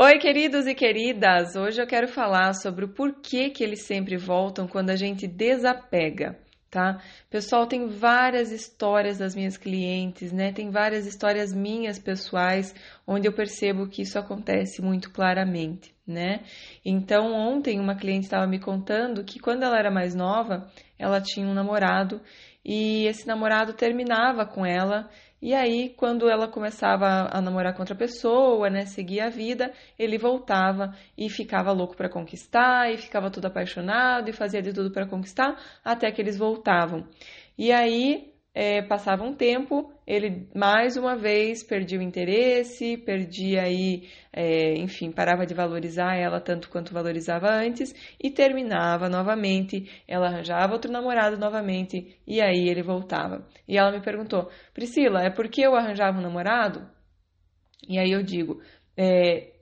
Oi, queridos e queridas! Hoje eu quero falar sobre o porquê que eles sempre voltam quando a gente desapega, tá? Pessoal, tem várias histórias das minhas clientes, né? Tem várias histórias minhas pessoais onde eu percebo que isso acontece muito claramente, né? Então, ontem uma cliente estava me contando que quando ela era mais nova, ela tinha um namorado e esse namorado terminava com ela e aí, quando ela começava a namorar com outra pessoa, né, seguir a vida, ele voltava e ficava louco para conquistar, e ficava todo apaixonado e fazia de tudo para conquistar, até que eles voltavam. E aí, é, passava um tempo, ele mais uma vez perdia o interesse, perdia aí, é, enfim, parava de valorizar ela tanto quanto valorizava antes e terminava novamente. Ela arranjava outro namorado novamente e aí ele voltava. E ela me perguntou: Priscila, é porque eu arranjava um namorado? E aí eu digo: é,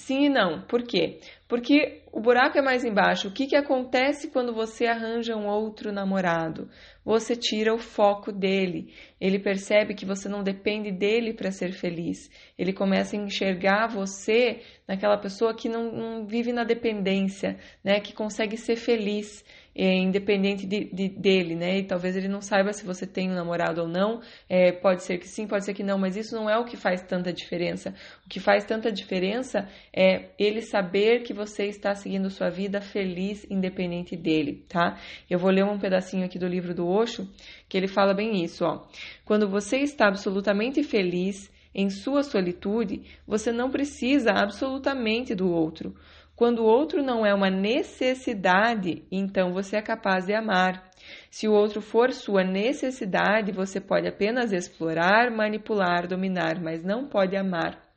Sim e não. Por quê? Porque o buraco é mais embaixo. O que, que acontece quando você arranja um outro namorado? Você tira o foco dele. Ele percebe que você não depende dele para ser feliz. Ele começa a enxergar você naquela pessoa que não, não vive na dependência, né? Que consegue ser feliz é, independente de, de, dele, né? E talvez ele não saiba se você tem um namorado ou não. É, pode ser que sim, pode ser que não, mas isso não é o que faz tanta diferença. O que faz tanta diferença é ele saber que você está seguindo sua vida feliz, independente dele, tá? Eu vou ler um pedacinho aqui do livro do Osho, que ele fala bem isso, ó. Quando você está absolutamente feliz em sua solitude, você não precisa absolutamente do outro. Quando o outro não é uma necessidade, então você é capaz de amar. Se o outro for sua necessidade, você pode apenas explorar, manipular, dominar, mas não pode amar.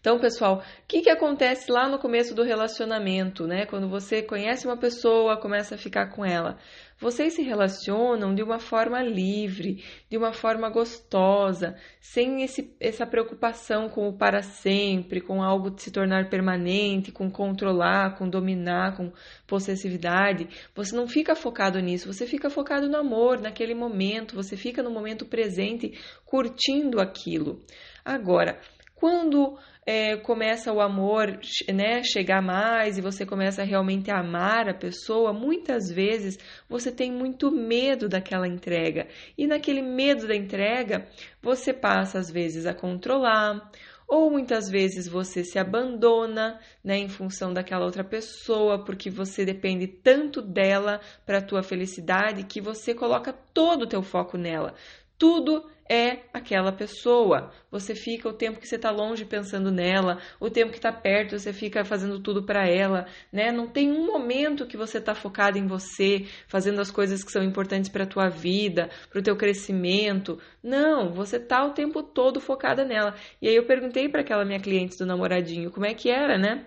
Então, pessoal, o que, que acontece lá no começo do relacionamento, né? Quando você conhece uma pessoa, começa a ficar com ela. Vocês se relacionam de uma forma livre, de uma forma gostosa, sem esse, essa preocupação com o para sempre, com algo de se tornar permanente, com controlar, com dominar, com possessividade. Você não fica focado nisso, você fica focado no amor, naquele momento, você fica no momento presente curtindo aquilo. Agora, quando é, começa o amor né, chegar mais e você começa realmente a amar a pessoa, muitas vezes você tem muito medo daquela entrega. E naquele medo da entrega, você passa às vezes a controlar, ou muitas vezes você se abandona, né, em função daquela outra pessoa, porque você depende tanto dela para a tua felicidade que você coloca todo o teu foco nela. Tudo é aquela pessoa. Você fica o tempo que você está longe pensando nela, o tempo que está perto você fica fazendo tudo para ela, né? Não tem um momento que você está focado em você, fazendo as coisas que são importantes para a tua vida, para o teu crescimento. Não, você está o tempo todo focada nela. E aí eu perguntei para aquela minha cliente do namoradinho como é que era, né?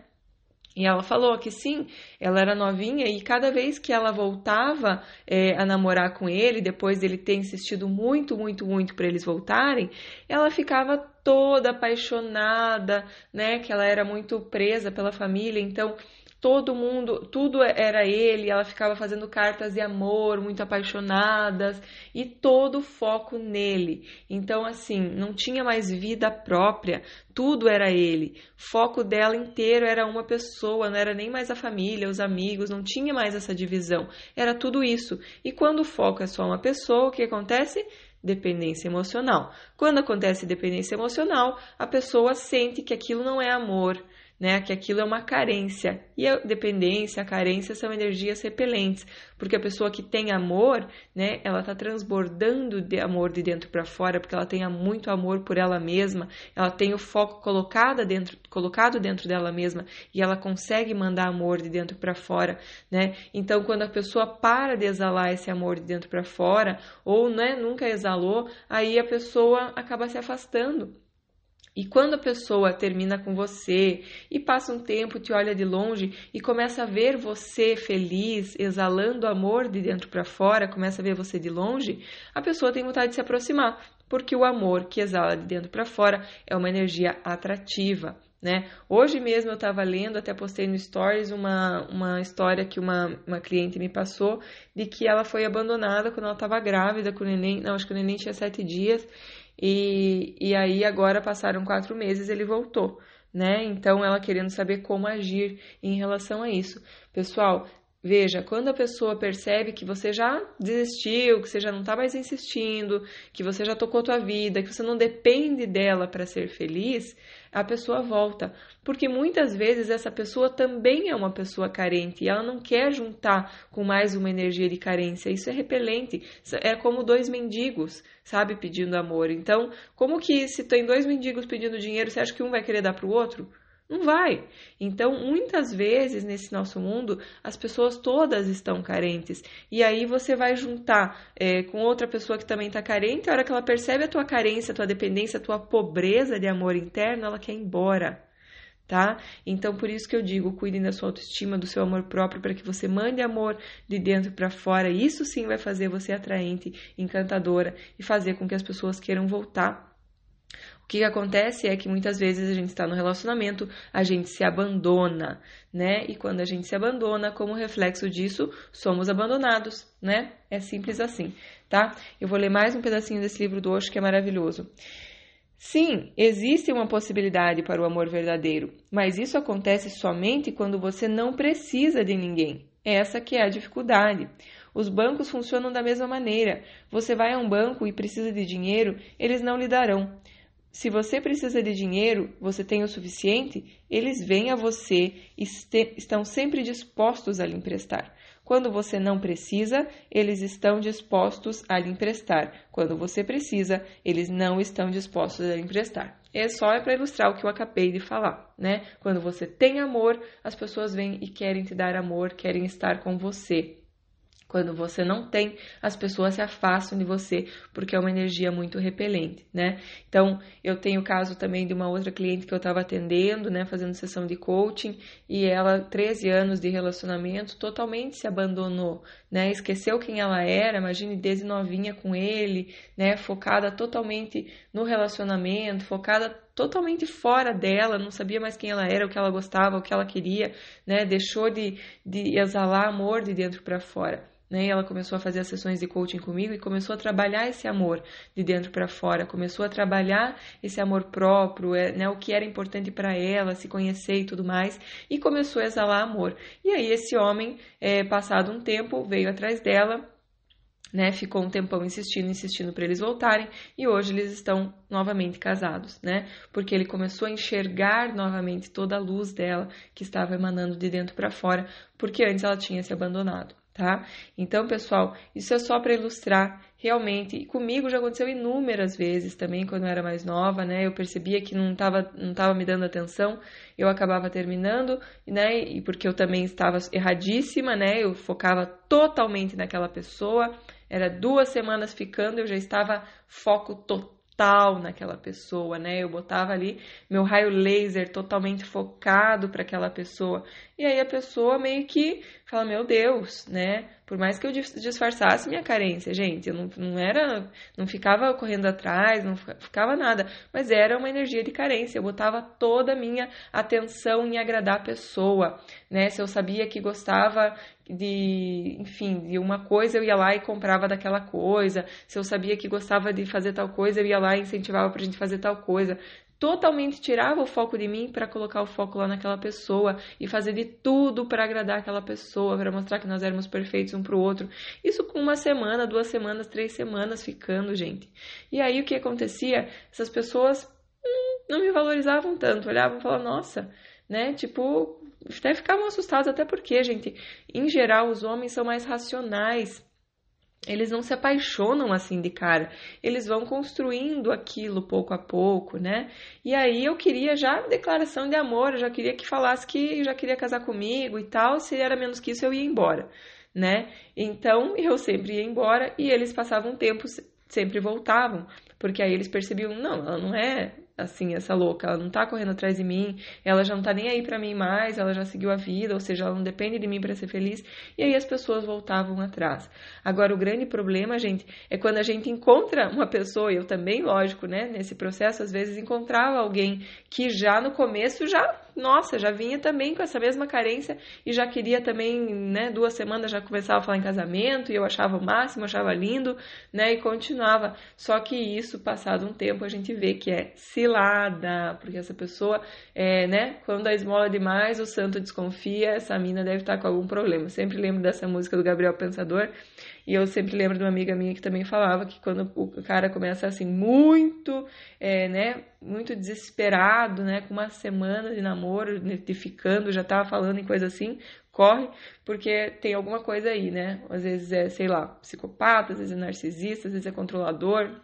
E ela falou que sim, ela era novinha e cada vez que ela voltava é, a namorar com ele, depois dele ter insistido muito, muito, muito para eles voltarem, ela ficava toda apaixonada, né? Que ela era muito presa pela família, então todo mundo, tudo era ele, ela ficava fazendo cartas de amor, muito apaixonadas e todo o foco nele. Então, assim, não tinha mais vida própria, tudo era ele. Foco dela inteiro era uma pessoa, não era nem mais a família, os amigos, não tinha mais essa divisão. Era tudo isso. E quando o foco é só uma pessoa, o que acontece? dependência emocional. Quando acontece dependência emocional, a pessoa sente que aquilo não é amor, né? Que aquilo é uma carência. E a dependência, a carência são energias repelentes, porque a pessoa que tem amor, né, ela está transbordando de amor de dentro para fora, porque ela tem muito amor por ela mesma, ela tem o foco colocado dentro, colocado dentro dela mesma e ela consegue mandar amor de dentro para fora, né? Então, quando a pessoa para de exalar esse amor de dentro para fora, ou né, nunca exalou, aí a pessoa acaba se afastando. E quando a pessoa termina com você e passa um tempo, te olha de longe e começa a ver você feliz, exalando amor de dentro para fora, começa a ver você de longe, a pessoa tem vontade de se aproximar, porque o amor que exala de dentro para fora é uma energia atrativa. Né? Hoje mesmo eu estava lendo, até postei no Stories uma, uma história que uma, uma cliente me passou de que ela foi abandonada quando ela estava grávida com o neném, não, acho que o neném tinha sete dias, e, e aí agora passaram quatro meses, ele voltou. né? Então ela querendo saber como agir em relação a isso. Pessoal, Veja, quando a pessoa percebe que você já desistiu, que você já não está mais insistindo, que você já tocou a tua vida, que você não depende dela para ser feliz, a pessoa volta. Porque muitas vezes essa pessoa também é uma pessoa carente e ela não quer juntar com mais uma energia de carência. Isso é repelente. É como dois mendigos, sabe, pedindo amor. Então, como que se tem dois mendigos pedindo dinheiro, você acha que um vai querer dar para o outro? Não vai. Então, muitas vezes nesse nosso mundo, as pessoas todas estão carentes. E aí você vai juntar é, com outra pessoa que também está carente, a hora que ela percebe a tua carência, a tua dependência, a tua pobreza de amor interno, ela quer ir embora. Tá? Então, por isso que eu digo, cuidem da sua autoestima, do seu amor próprio, para que você mande amor de dentro para fora. Isso sim vai fazer você atraente, encantadora e fazer com que as pessoas queiram voltar o que acontece é que muitas vezes a gente está no relacionamento, a gente se abandona, né? E quando a gente se abandona, como reflexo disso, somos abandonados, né? É simples assim, tá? Eu vou ler mais um pedacinho desse livro do Osho que é maravilhoso. Sim, existe uma possibilidade para o amor verdadeiro, mas isso acontece somente quando você não precisa de ninguém. Essa que é a dificuldade. Os bancos funcionam da mesma maneira. Você vai a um banco e precisa de dinheiro, eles não lhe darão. Se você precisa de dinheiro, você tem o suficiente, eles vêm a você e estão sempre dispostos a lhe emprestar. Quando você não precisa, eles estão dispostos a lhe emprestar. Quando você precisa, eles não estão dispostos a lhe emprestar. É só é para ilustrar o que eu acabei de falar, né? Quando você tem amor, as pessoas vêm e querem te dar amor, querem estar com você. Quando você não tem, as pessoas se afastam de você porque é uma energia muito repelente, né? Então, eu tenho o caso também de uma outra cliente que eu estava atendendo, né, fazendo sessão de coaching, e ela, 13 anos de relacionamento, totalmente se abandonou, né? Esqueceu quem ela era, imagine desde novinha com ele, né, focada totalmente no relacionamento, focada totalmente fora dela, não sabia mais quem ela era, o que ela gostava, o que ela queria, né? Deixou de, de exalar amor de dentro para fora. Né? Ela começou a fazer as sessões de coaching comigo e começou a trabalhar esse amor de dentro para fora, começou a trabalhar esse amor próprio, é, né? o que era importante para ela, se conhecer e tudo mais, e começou a exalar amor. E aí esse homem, é, passado um tempo, veio atrás dela, né, ficou um tempão insistindo, insistindo para eles voltarem e hoje eles estão novamente casados, né? Porque ele começou a enxergar novamente toda a luz dela que estava emanando de dentro para fora, porque antes ela tinha se abandonado tá? Então, pessoal, isso é só para ilustrar realmente. E comigo já aconteceu inúmeras vezes também, quando eu era mais nova, né? Eu percebia que não estava não tava me dando atenção, eu acabava terminando, né? E porque eu também estava erradíssima, né? Eu focava totalmente naquela pessoa. Era duas semanas ficando, eu já estava foco total total naquela pessoa, né? Eu botava ali meu raio laser totalmente focado para aquela pessoa. E aí a pessoa meio que fala: Meu Deus, né? Por mais que eu disfarçasse minha carência, gente, eu não, não era, não ficava correndo atrás, não ficava nada, mas era uma energia de carência. Eu botava toda a minha atenção em agradar a pessoa, né? Se eu sabia que gostava de, enfim, de uma coisa, eu ia lá e comprava daquela coisa. Se eu sabia que gostava de fazer tal coisa, eu ia lá e incentivava pra gente fazer tal coisa. Totalmente tirava o foco de mim para colocar o foco lá naquela pessoa e fazer de tudo para agradar aquela pessoa, para mostrar que nós éramos perfeitos um pro outro. Isso com uma semana, duas semanas, três semanas ficando, gente. E aí o que acontecia? Essas pessoas hum, não me valorizavam tanto, olhavam e falavam, nossa, né? Tipo, até ficavam assustados, até porque, gente, em geral, os homens são mais racionais. Eles não se apaixonam assim de cara, eles vão construindo aquilo pouco a pouco, né? E aí eu queria já declaração de amor, eu já queria que falasse que já queria casar comigo e tal, se era menos que isso eu ia embora, né? Então eu sempre ia embora e eles passavam um tempo, sempre voltavam, porque aí eles percebiam, não, ela não é assim, essa louca, ela não tá correndo atrás de mim, ela já não tá nem aí para mim mais, ela já seguiu a vida, ou seja, ela não depende de mim para ser feliz, e aí as pessoas voltavam atrás. Agora, o grande problema, gente, é quando a gente encontra uma pessoa, eu também, lógico, né, nesse processo, às vezes encontrava alguém que já no começo já, nossa, já vinha também com essa mesma carência e já queria também, né, duas semanas já começava a falar em casamento, e eu achava o máximo, achava lindo, né, e continuava. Só que isso, passado um tempo, a gente vê que é cilada, porque essa pessoa, é, né, quando a esmola demais, o santo desconfia, essa mina deve estar com algum problema. Sempre lembro dessa música do Gabriel Pensador, e eu sempre lembro de uma amiga minha que também falava que quando o cara começa assim, muito, é, né, muito desesperado, né, com uma semana de namoro, de ficando, já tava falando em coisa assim, corre, porque tem alguma coisa aí, né? Às vezes é, sei lá, psicopata, às vezes é narcisista, às vezes é controlador,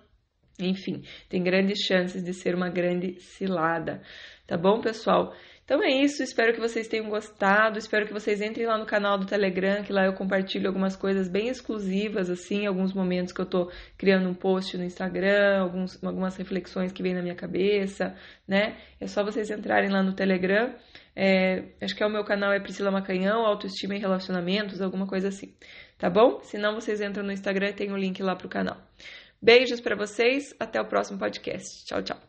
enfim, tem grandes chances de ser uma grande cilada. Tá bom, pessoal? Então é isso, espero que vocês tenham gostado, espero que vocês entrem lá no canal do Telegram, que lá eu compartilho algumas coisas bem exclusivas, assim, alguns momentos que eu tô criando um post no Instagram, alguns, algumas reflexões que vêm na minha cabeça, né? É só vocês entrarem lá no Telegram, é, acho que é o meu canal é Priscila Macanhão, Autoestima e Relacionamentos, alguma coisa assim, tá bom? Se não, vocês entram no Instagram e tem o um link lá pro canal. Beijos para vocês, até o próximo podcast. Tchau, tchau.